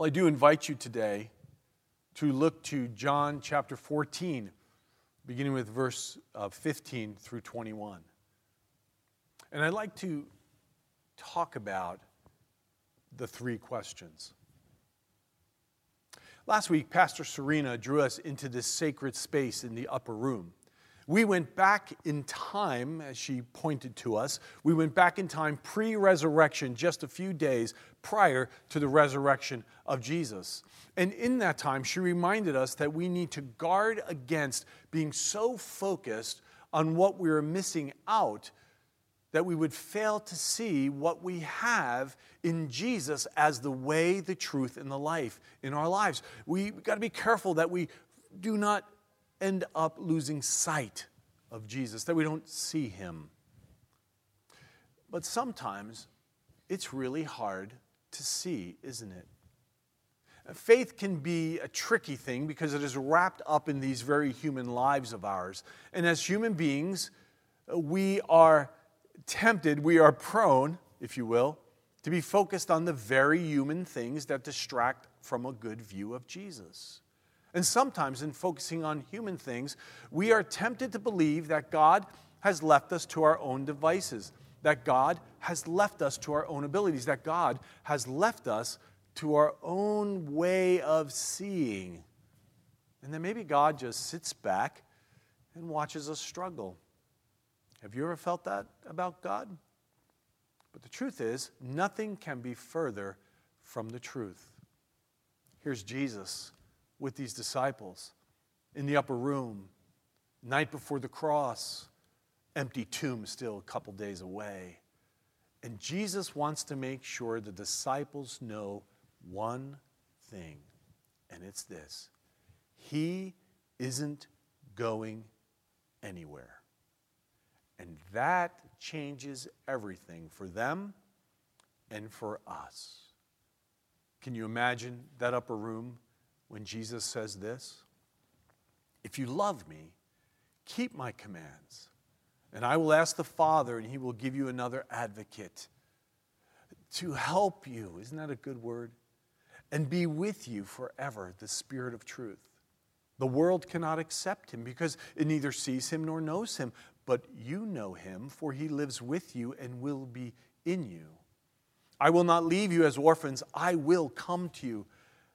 Well, I do invite you today to look to John chapter 14, beginning with verse uh, 15 through 21. And I'd like to talk about the three questions. Last week, Pastor Serena drew us into this sacred space in the upper room. We went back in time, as she pointed to us, we went back in time pre resurrection, just a few days prior to the resurrection of Jesus. And in that time, she reminded us that we need to guard against being so focused on what we are missing out that we would fail to see what we have in Jesus as the way, the truth, and the life in our lives. We've got to be careful that we do not end up losing sight of Jesus, that we don't see him. But sometimes it's really hard to see, isn't it? Faith can be a tricky thing because it is wrapped up in these very human lives of ours. And as human beings, we are tempted, we are prone, if you will, to be focused on the very human things that distract from a good view of Jesus. And sometimes, in focusing on human things, we are tempted to believe that God has left us to our own devices, that God has left us to our own abilities, that God has left us to our own way of seeing. And then maybe God just sits back and watches us struggle. Have you ever felt that about God? But the truth is, nothing can be further from the truth. Here's Jesus with these disciples in the upper room, night before the cross, empty tomb still a couple days away. And Jesus wants to make sure the disciples know one thing, and it's this He isn't going anywhere. And that changes everything for them and for us. Can you imagine that upper room when Jesus says this? If you love me, keep my commands, and I will ask the Father, and he will give you another advocate to help you. Isn't that a good word? And be with you forever, the Spirit of truth. The world cannot accept him because it neither sees him nor knows him, but you know him, for he lives with you and will be in you. I will not leave you as orphans, I will come to you.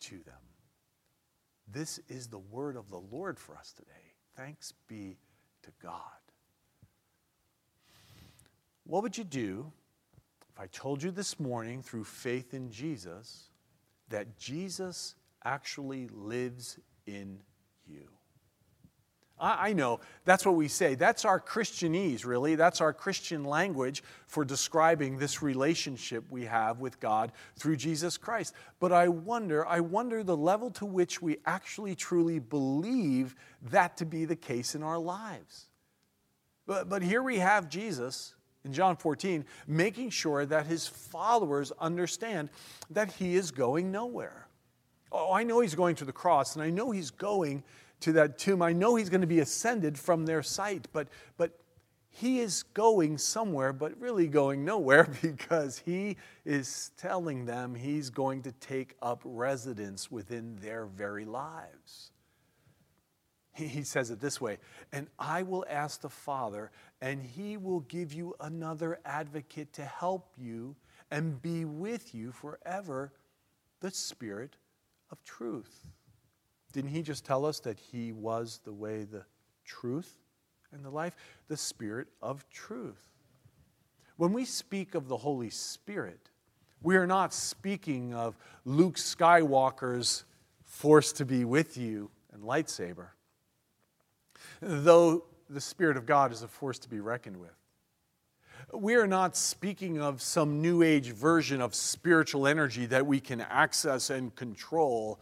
to them. This is the word of the Lord for us today. Thanks be to God. What would you do if I told you this morning through faith in Jesus that Jesus actually lives in you? I, know that's what we say. That's our Christianese, really. That's our Christian language for describing this relationship we have with God through Jesus Christ. But I wonder, I wonder the level to which we actually truly believe that to be the case in our lives. But, but here we have Jesus in John 14 making sure that his followers understand that he is going nowhere. Oh, I know he's going to the cross, and I know he's going to that tomb. I know he's going to be ascended from their sight, but, but he is going somewhere, but really going nowhere because he is telling them he's going to take up residence within their very lives. He, says it this way And I will ask the Father, and he will give you another advocate to help you and be with you forever the Spirit of truth. Didn't he just tell us that he was the way, the truth, and the life? The Spirit of truth. When we speak of the Holy Spirit, we are not speaking of Luke Skywalker's force to be with you and lightsaber, though the Spirit of God is a force to be reckoned with. We are not speaking of some new age version of spiritual energy that we can access and control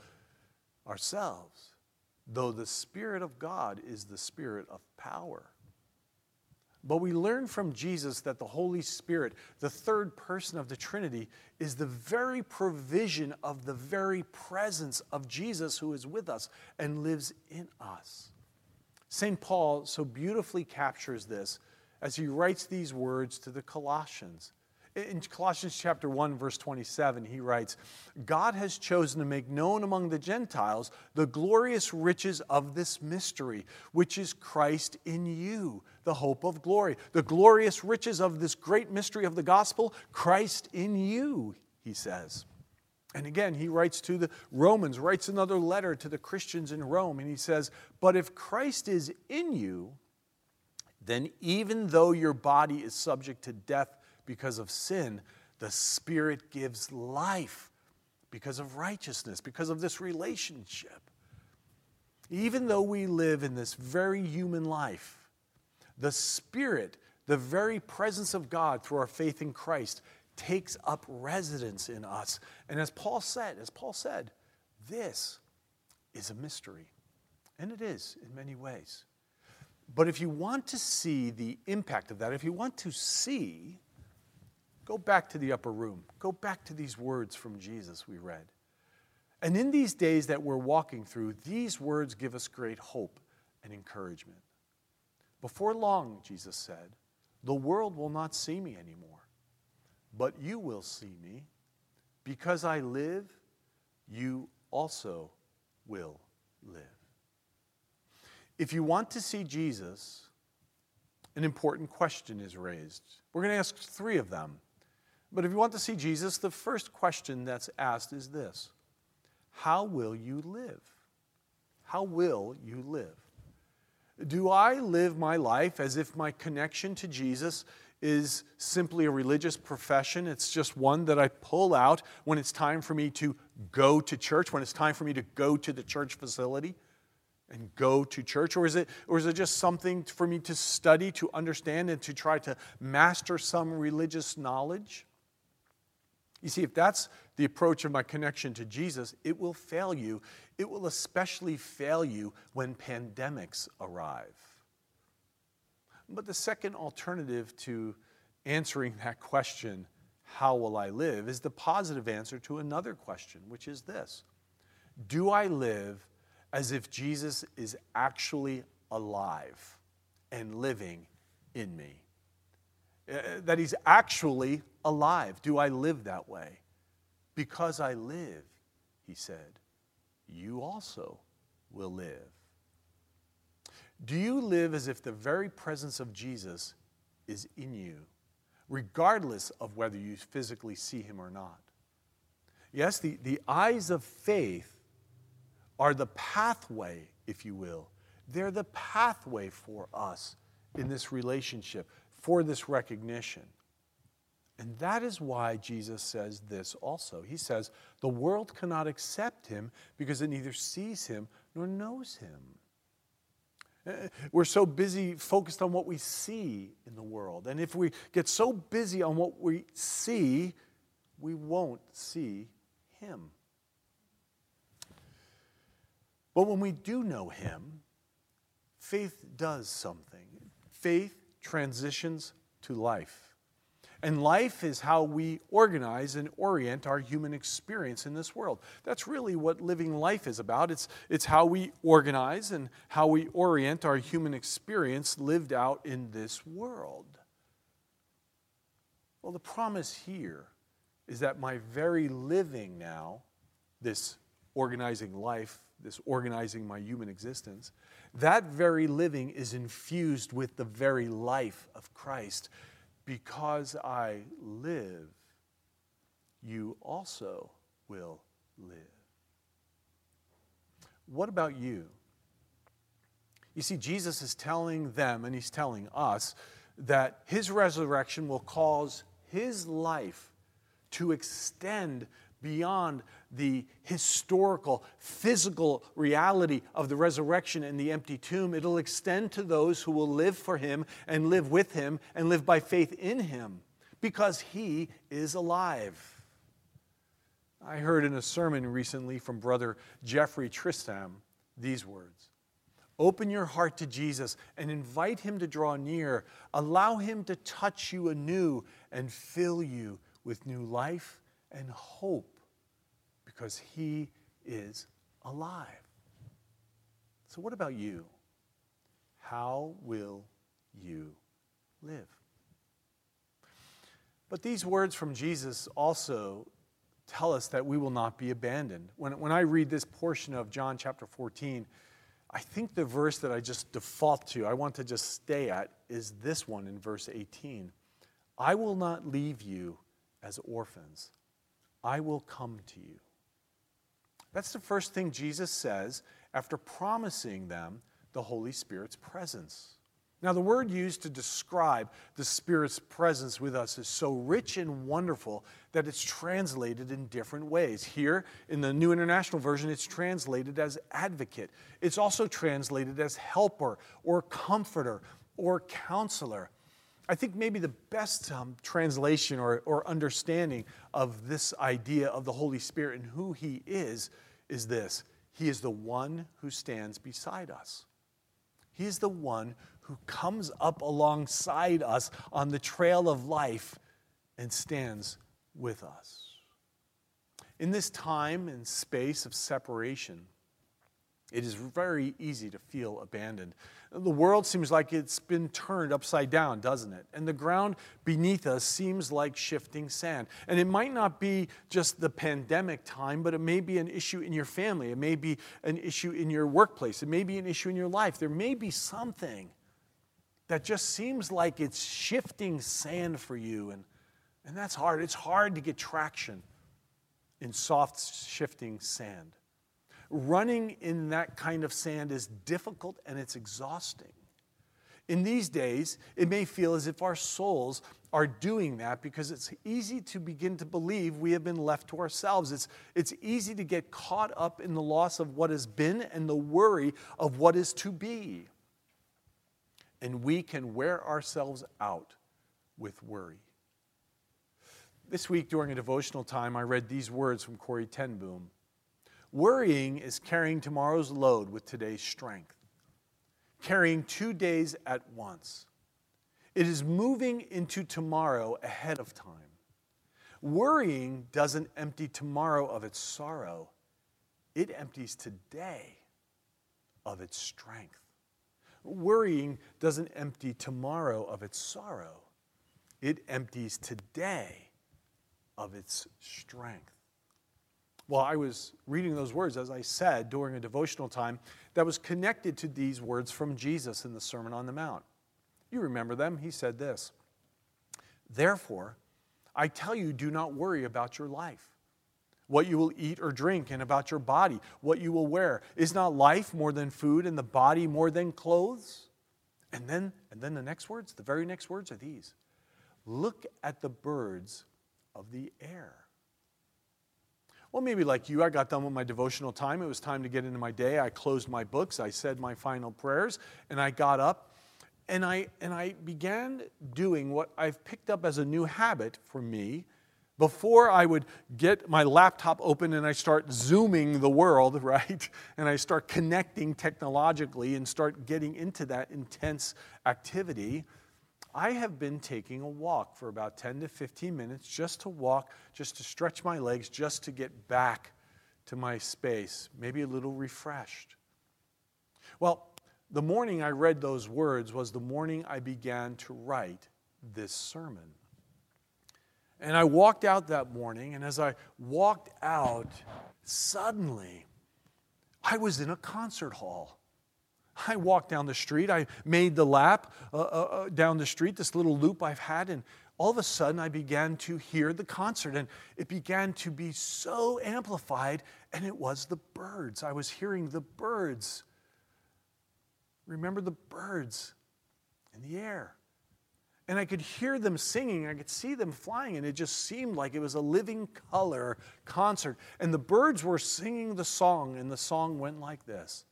ourselves, though the Spirit of God is the Spirit of power. But we learn from Jesus that the Holy Spirit, the third person of the Trinity, is the very provision of the very presence of Jesus who is with us and lives in us. St. Paul so beautifully captures this as he writes these words to the Colossians. In Colossians chapter 1 verse 27 he writes, God has chosen to make known among the Gentiles the glorious riches of this mystery, which is Christ in you, the hope of glory. The glorious riches of this great mystery of the gospel, Christ in you, he says. And again, he writes to the Romans, writes another letter to the Christians in Rome, and he says, But if Christ is in you, then even though your body is subject to death because of sin, the Spirit gives life because of righteousness, because of this relationship. Even though we live in this very human life, the Spirit, the very presence of God through our faith in Christ, takes up residence in us. And as Paul said, as Paul said, this is a mystery. And it is in many ways. But if you want to see the impact of that, if you want to see, go back to the upper room. Go back to these words from Jesus we read. And in these days that we're walking through, these words give us great hope and encouragement. Before long, Jesus said, the world will not see me anymore but you will see me. Because I live, you also will live. If you want to see Jesus, an important question is raised. We're going to ask three of them. But if you want to see Jesus, the first question that's asked is this How will you live? How will you live? Do I live my life as if my connection to Jesus is simply a religious profession. It's just one that I pull out when it's time for me to go to church, when it's time for me to go to the church facility and go to church? Or is it, or is it just something for me to study, to understand, and to try to master some religious knowledge? You see, if that's the approach of my connection to Jesus, it will fail you. It will especially fail you when pandemics arrive. But the second alternative to answering that question, how will I live, is the positive answer to another question, which is this Do I live as if Jesus is actually alive and living in me? Uh, that he's actually alive. Do I live that way? Because I live, he said, you also will live. Do you live as if the very presence of Jesus is in you, regardless of whether you physically see him or not? Yes, the, the eyes of faith are the pathway, if you will. They're the pathway for us in this relationship, for this recognition. And that is why Jesus says this also. He says, The world cannot accept him because it neither sees him nor knows him. Eh, we're so busy focused on what we see in the world. And if we get so busy on what we see, we won't see Him. But when we do know Him, faith does something. Faith transitions to life. And life is how we organize and orient our human experience in this world. That's really what living life is about. It's, it's how we organize and how we orient our human experience lived out in this world. Well, the promise here is that my very living now, this organizing life, this organizing my human existence, that very living is infused with the very life of Christ because I live, you also will live. What about you? You see, Jesus is telling them and he's telling us that his resurrection will cause his life to extend beyond the historical, physical reality of the resurrection and the empty tomb. It'll extend to those who will live for him and live with him and live by faith in him because he is alive. I heard in a sermon recently from Brother Geoffrey Tristram these words Open your heart to Jesus and invite him to draw near. Allow him to touch you anew and fill you with new life and hope because he is alive. So, what about you? How will you live? But these words from Jesus also tell us that we will not be abandoned. When, when I read this portion of John chapter 14, I think the verse that I just default to, I want to just stay at, is this one in verse 18 I will not leave you as orphans, I will come to you. That's the first thing Jesus says after promising them the Holy Spirit's presence. Now, the word used to describe the Spirit's presence with us is so rich and wonderful that it's translated in different ways. Here, in the New International Version, it's translated as advocate. It's also translated as helper or comforter or counselor. I think maybe the best um, translation or, or understanding of this idea of the Holy Spirit and who He is is this He is the one who stands beside us. He is the one who comes up alongside us on the trail of life and stands with us. In this time and space of separation, it is very easy to feel abandoned. The world seems like it's been turned upside down, doesn't it? And the ground beneath us seems like shifting sand. And it might not be just the pandemic time, but it may be an issue in your family. It may be an issue in your workplace. It may be an issue in your life. There may be something that just seems like it's shifting sand for you. And, and that's hard. It's hard to get traction in soft, shifting sand. Running in that kind of sand is difficult and it's exhausting. In these days, it may feel as if our souls are doing that because it's easy to begin to believe we have been left to ourselves. It's, it's easy to get caught up in the loss of what has been and the worry of what is to be and we can wear ourselves out with worry. This week during a devotional time, I read these words from Corrie ten Boom Worrying is carrying tomorrow's load with today's strength, carrying two days at once. It is moving into tomorrow ahead of time. Worrying doesn't empty tomorrow of its sorrow, it empties today of its strength. Worrying doesn't empty tomorrow of its sorrow, it empties today of its strength. Well, I was reading those words, as I said, during a devotional time that was connected to these words from Jesus in the Sermon on the Mount. You remember them? He said this Therefore, I tell you, do not worry about your life what you will eat or drink, and about your body, what you will wear. Is not life more than food, and the body more than clothes? And then, and then the next words, the very next words are these Look at the birds of the air. Well, maybe like you, I got done with my devotional time. It was time to get into my day. I closed my books, I said my final prayers, and I got up and I, and I began doing what I've picked up as a new habit for me before I would get my laptop open and I start zooming the world, right? And I start connecting technologically and start getting into that intense activity, I have been taking a walk for about 10 to 15 minutes just to walk, just to stretch my legs, just to get back to my space, maybe a little refreshed. Well, the morning I read those words was the morning I began to write this sermon. And I walked out that morning, and as I walked out, suddenly I was in a concert hall. I walked down the street. I made the lap uh, uh, uh, down the street, this little loop I've had, and all of a sudden I began to hear the concert, and it began to be so amplified, and it was the birds. I was hearing the birds. Remember the birds in the air. And I could hear them singing, I could see them flying, and it just seemed like it was a living color concert. And the birds were singing the song, and the song went like this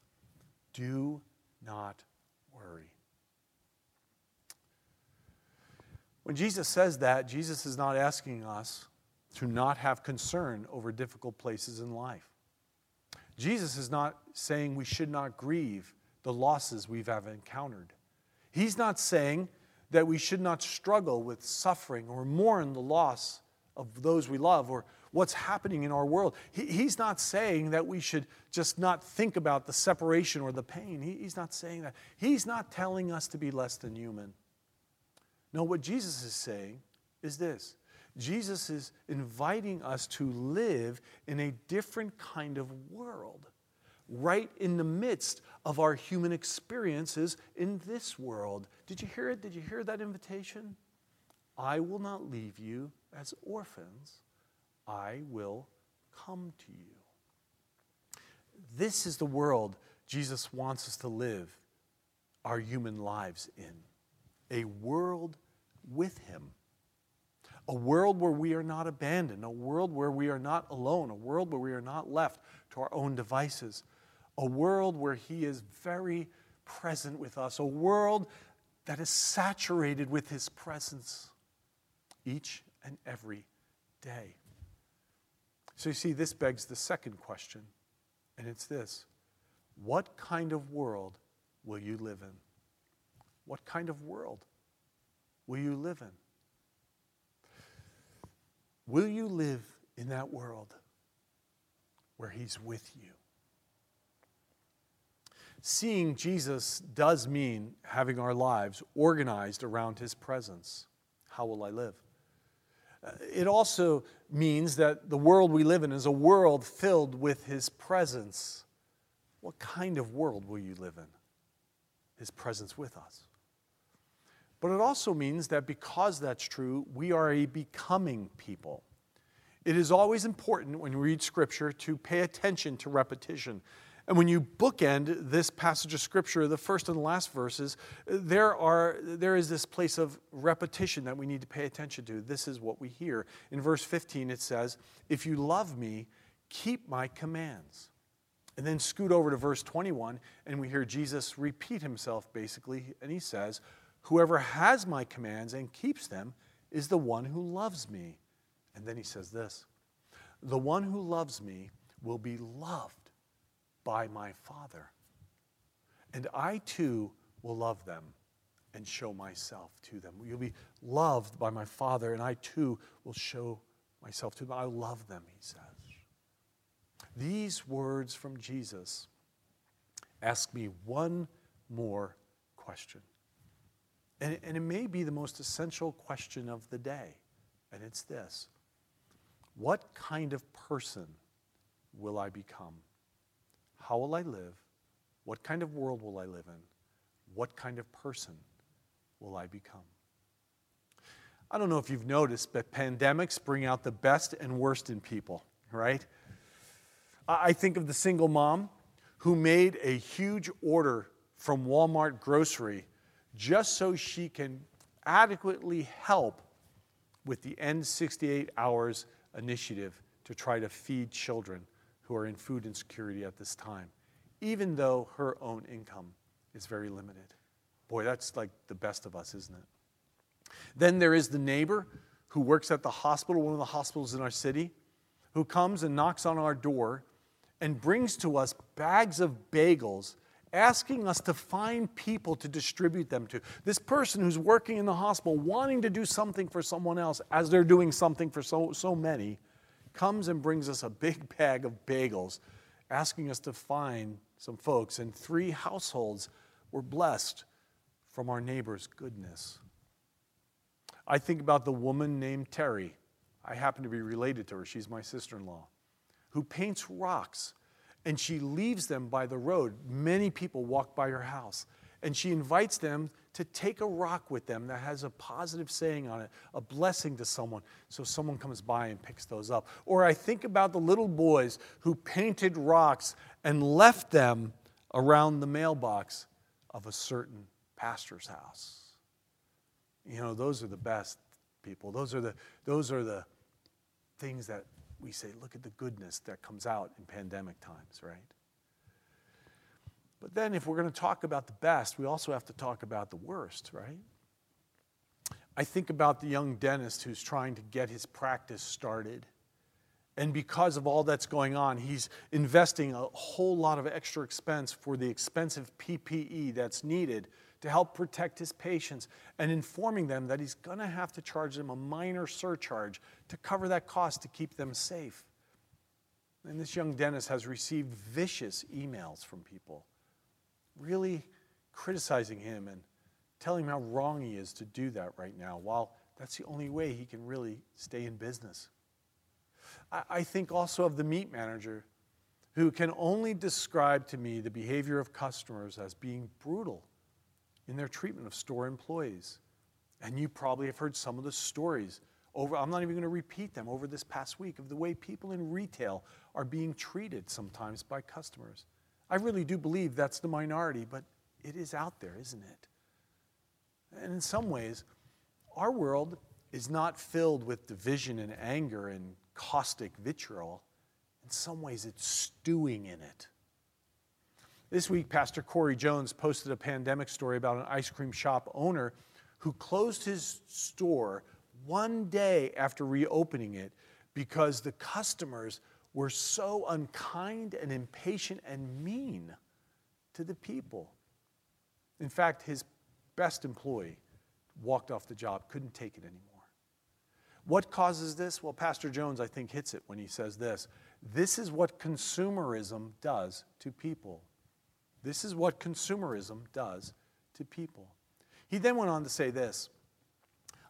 Do not worry. When Jesus says that, Jesus is not asking us to not have concern over difficult places in life. Jesus is not saying we should not grieve the losses we've have encountered. He's not saying that we should not struggle with suffering or mourn the loss of those we love or what's happening in our world. He, he's not saying that we should just not think about the separation or the pain. He, he's not saying that. He's not telling us to be less than human. No, what Jesus is saying is this Jesus is inviting us to live in a different kind of world, right in the midst of our human experiences in this world. Did you hear it? Did you hear that invitation? I will not leave you as orphans, I will come to you. This is the world Jesus wants us to live our human lives in. A world with Him. A world where we are not abandoned, a world where we are not alone, a world where we are not left to our own devices, a world where He is very present with us, a world that is saturated with His presence each and every day. So you see, this begs the second question, and it's this What kind of world will you live in? What kind of world will you live in? Will you live in that world where He's with you? Seeing Jesus does mean having our lives organized around His presence. How will I live? It also means that the world we live in is a world filled with His presence. What kind of world will you live in? His presence with us. But it also means that because that's true, we are a becoming people. It is always important when you read Scripture to pay attention to repetition. And when you bookend this passage of Scripture, the first and the last verses, there, are, there is this place of repetition that we need to pay attention to. This is what we hear. In verse 15, it says, If you love me, keep my commands. And then scoot over to verse 21, and we hear Jesus repeat himself basically, and he says, Whoever has my commands and keeps them is the one who loves me. And then he says this The one who loves me will be loved by my Father. And I too will love them and show myself to them. You'll be loved by my Father, and I too will show myself to them. I love them, he says. These words from Jesus ask me one more question. And, and it may be the most essential question of the day, and it's this What kind of person will I become? How will I live? What kind of world will I live in? What kind of person will I become? I don't know if you've noticed, but pandemics bring out the best and worst in people, right? I think of the single mom who made a huge order from Walmart grocery just so she can adequately help with the End 68 Hours initiative to try to feed children who are in food insecurity at this time, even though her own income is very limited. Boy, that's like the best of us, isn't it? Then there is the neighbor who works at the hospital, one of the hospitals in our city, who comes and knocks on our door and brings to us bags of bagels asking us to find people to distribute them to. This person who's working in the hospital, wanting to do something for someone else as they're doing something for so, so many, comes and brings us a big bag of bagels, asking us to find some folks. And three households were blessed from our neighbor's goodness. I think about the woman named Terry. I happen to be related to her, she's my sister in law, who paints rocks and she leaves them by the road. Many people walk by her house, and she invites them to take a rock with them that has a positive saying on it, a blessing to someone, so someone comes by and picks those up. Or I think about the little boys who painted rocks and left them around the mailbox of a certain pastor's house. You know, those are the best people. Those are the, those are the things that we say, look at the goodness that comes out in pandemic times, right? But then, if we're going to talk about the best, we also have to talk about the worst, right? I think about the young dentist who's trying to get his practice started. And because of all that's going on, he's investing a whole lot of extra expense for the expensive PPE that's needed to help protect his patients and informing them that he's going to have to charge them a minor surcharge to cover that cost to keep them safe. And this young dentist has received vicious emails from people, really criticizing him and telling him how wrong he is to do that right now, while that's the only way he can really stay in business. I think also of the meat manager who can only describe to me the behavior of customers as being brutal in their treatment of store employees. And you probably have heard some of the stories over, I'm not even going to repeat them over this past week of the way people in retail are being treated sometimes by customers. I really do believe that's the minority, but it is out there, isn't it? And in some ways, our world is not filled with division and anger and caustic vitriol. In some ways, it's stewing in it. This week, Pastor Corey Jones posted a pandemic story about an ice cream shop owner who closed his store one day after reopening it because the customers were so unkind and impatient and mean to the people. In fact, his best employee walked off the job, couldn't take it anymore. What causes this? Well, Pastor Jones, I think, hits it when he says this. This is what consumerism does to people. This is what consumerism does to people. He then went on to say this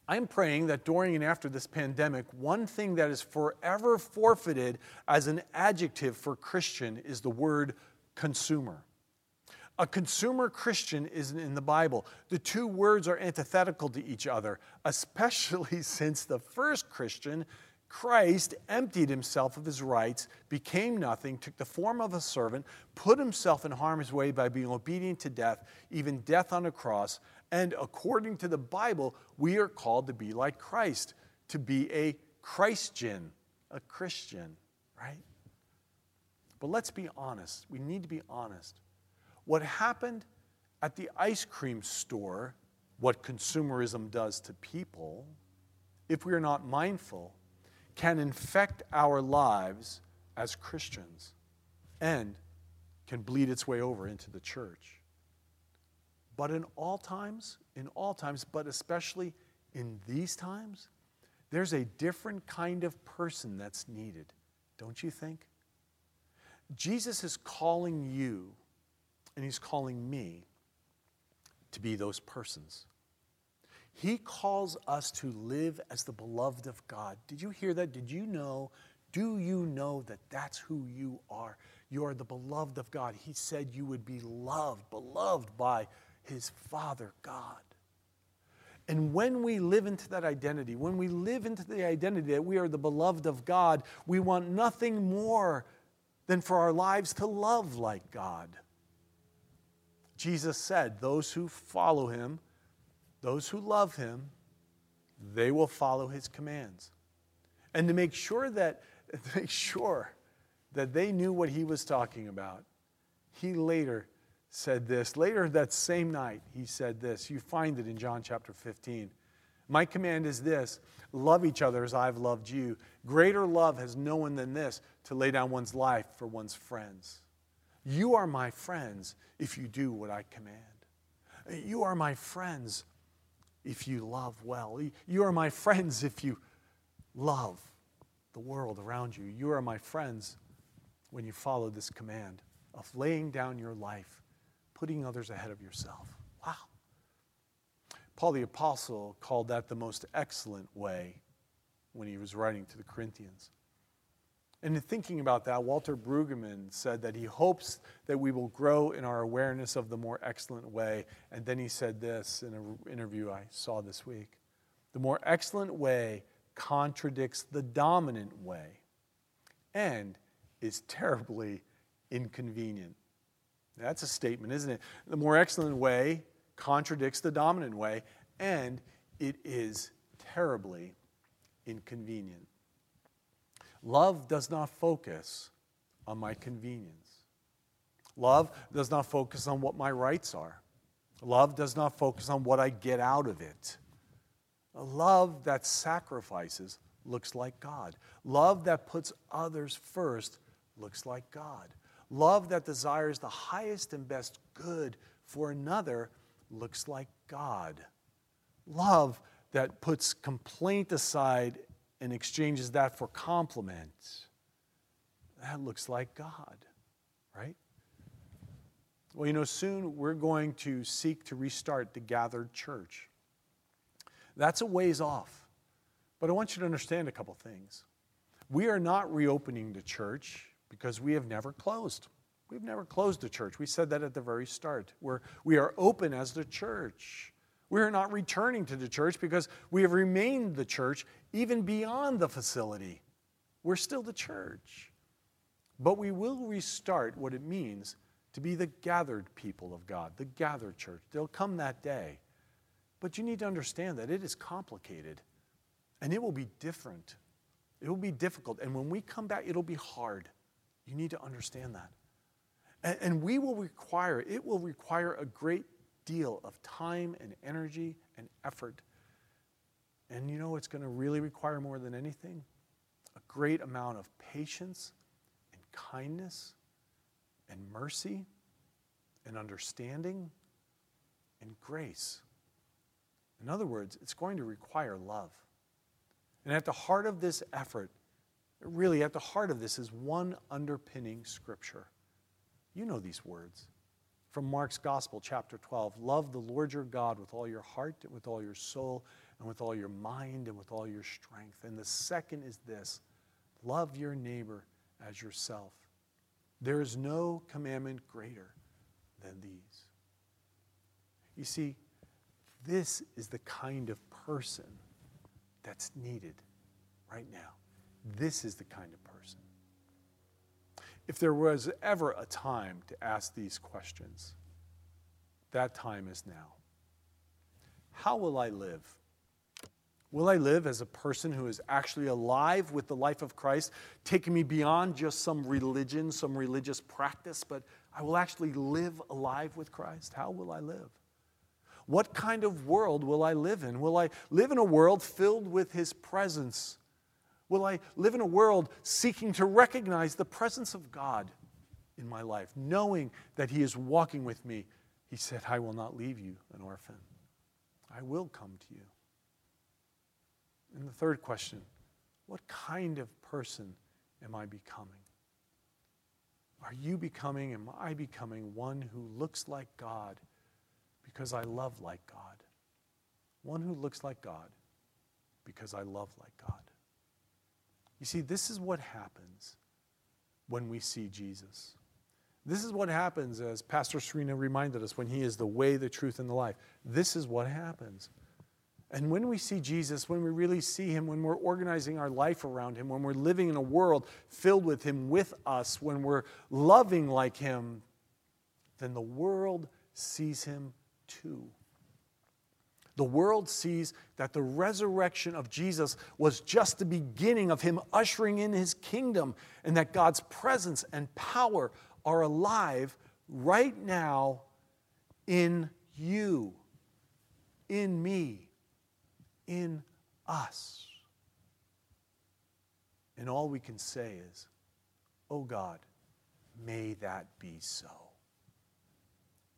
I'm praying that during and after this pandemic, one thing that is forever forfeited as an adjective for Christian is the word consumer. A consumer Christian isn't in the Bible. The two words are antithetical to each other, especially since the first Christian Christ emptied himself of his rights, became nothing, took the form of a servant, put himself in harm's way by being obedient to death, even death on a cross. And according to the Bible, we are called to be like Christ, to be a Christian, a Christian, right? But let's be honest. We need to be honest. What happened at the ice cream store, what consumerism does to people, if we are not mindful, can infect our lives as Christians and can bleed its way over into the church. But in all times, in all times, but especially in these times, there's a different kind of person that's needed, don't you think? Jesus is calling you and he's calling me to be those persons. He calls us to live as the beloved of God. Did you hear that? Did you know? Do you know that that's who you are? You are the beloved of God. He said you would be loved, beloved by his Father God. And when we live into that identity, when we live into the identity that we are the beloved of God, we want nothing more than for our lives to love like God. Jesus said, Those who follow him those who love him, they will follow his commands. And to make sure that make sure that they knew what he was talking about, he later said this. Later that same night, he said this. You find it in John chapter 15. My command is this love each other as I've loved you. Greater love has no one than this to lay down one's life for one's friends. You are my friends if you do what I command. You are my friends if you love well. You are my friends if you love the world around you. You are my friends when you follow this command of laying down your life, putting others ahead of yourself. Wow. Paul the Apostle called that the most excellent way when he was writing to the Corinthians. And in thinking about that, Walter Brueggemann said that he hopes that we will grow in our awareness of the more excellent way. And then he said this in an interview I saw this week The more excellent way contradicts the dominant way and is terribly inconvenient. That's a statement, isn't it? The more excellent way contradicts the dominant way and it is terribly inconvenient. Love does not focus on my convenience. Love does not focus on what my rights are. Love does not focus on what I get out of it. A love that sacrifices looks like God. Love that puts others first looks like God. Love that desires the highest and best good for another looks like God. Love that puts complaint aside and exchanges that for compliments, that looks like God, right? Well, you know, soon we're going to seek to restart the gathered church. That's a ways off. But I want you to understand a couple things. We are not reopening the church because we have never closed. We've never closed the church. We said that at the very start. We're, we are open as the church. We are not returning to the church because we have remained the church even beyond the facility. We're still the church. But we will restart what it means to be the gathered people of God, the gathered church. They'll come that day. But you need to understand that it is complicated and it will be different. It will be difficult. And when we come back, it'll be hard. You need to understand that. And, we will require, it will require a great deal of time and energy and effort. And you know it's going to really require more than anything? A great amount of patience and kindness and mercy and understanding and grace. In other words, it's going to require love. And at the heart of this effort, really at the heart of this is one underpinning scripture. You know these words from Mark's Gospel, chapter 12. Love the Lord your God with all your heart, and with all your soul, and with all your mind, and with all your strength. And the second is this love your neighbor as yourself. There is no commandment greater than these. You see, this is the kind of person that's needed right now. This is the kind of person. If there was ever a time to ask these questions, that time is now. How will I live? Will I live as a person who is actually alive with the life of Christ, taking me beyond just some religion, some religious practice, but I will actually live alive with Christ? How will I live? What kind of world will I live in? Will I live in a world filled with His presence? Will I live in a world seeking to recognize the presence of God in my life, knowing that He is walking with me? He said, I will not leave you an orphan. I will come to you. And the third question what kind of person am I becoming? Are you becoming, am I becoming one who looks like God? because I love like God. One who looks like God because I love like God. You see, this is what happens when we see Jesus. This is what happens, as Pastor Serena reminded us, when He is the way, the truth, and the life. This is what happens. And when we see Jesus, when we really see Him, when we're organizing our life around Him, when we're living in a world filled with Him with us, when we're loving like Him, then the world sees Him too. The world sees that the resurrection of Jesus was just the beginning of him ushering in his kingdom, and that God's presence and power are alive right now in you, in me, in us. And all we can say is, Oh God, may that be so.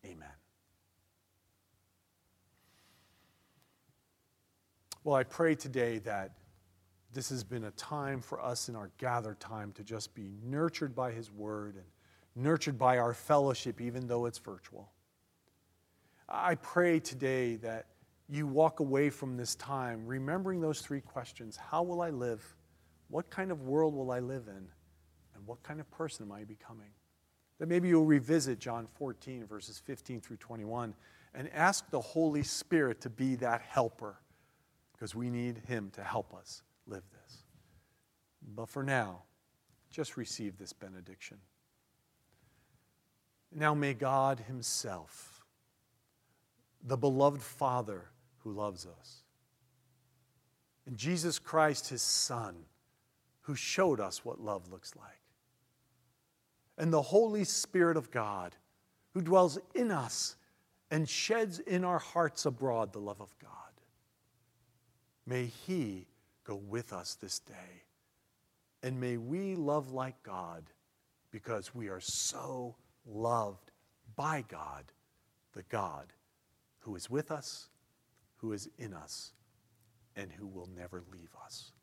Amen. Well, I pray today that this has been a time for us in our gathered time to just be nurtured by His Word and nurtured by our fellowship, even though it's virtual. I pray today that you walk away from this time remembering those three questions How will I live? What kind of world will I live in? And what kind of person am I becoming? That maybe you'll revisit John 14, verses 15 through 21, and ask the Holy Spirit to be that helper because we need Him to help us live this. But for now, just receive this benediction. Now may God Himself, the beloved Father who loves us, and Jesus Christ, his Son, who showed us what love looks like. And the Holy Spirit of God, who dwells in us and sheds in our hearts abroad the love of God. May he go with us this day. And may we love like God because we are so loved by God, the God who is with us, who is in us, and who will never leave us.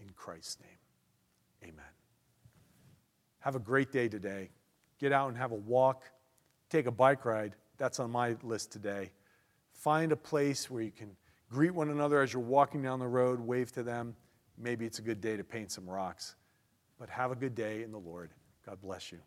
In Christ's name, amen. Have a great day today. Get out and have a walk, take a bike ride. That's on my list today. Find a place where you can greet one another as you're walking down the road, wave to them. Maybe it's a good day to paint some rocks. But have a good day in the Lord. God bless you.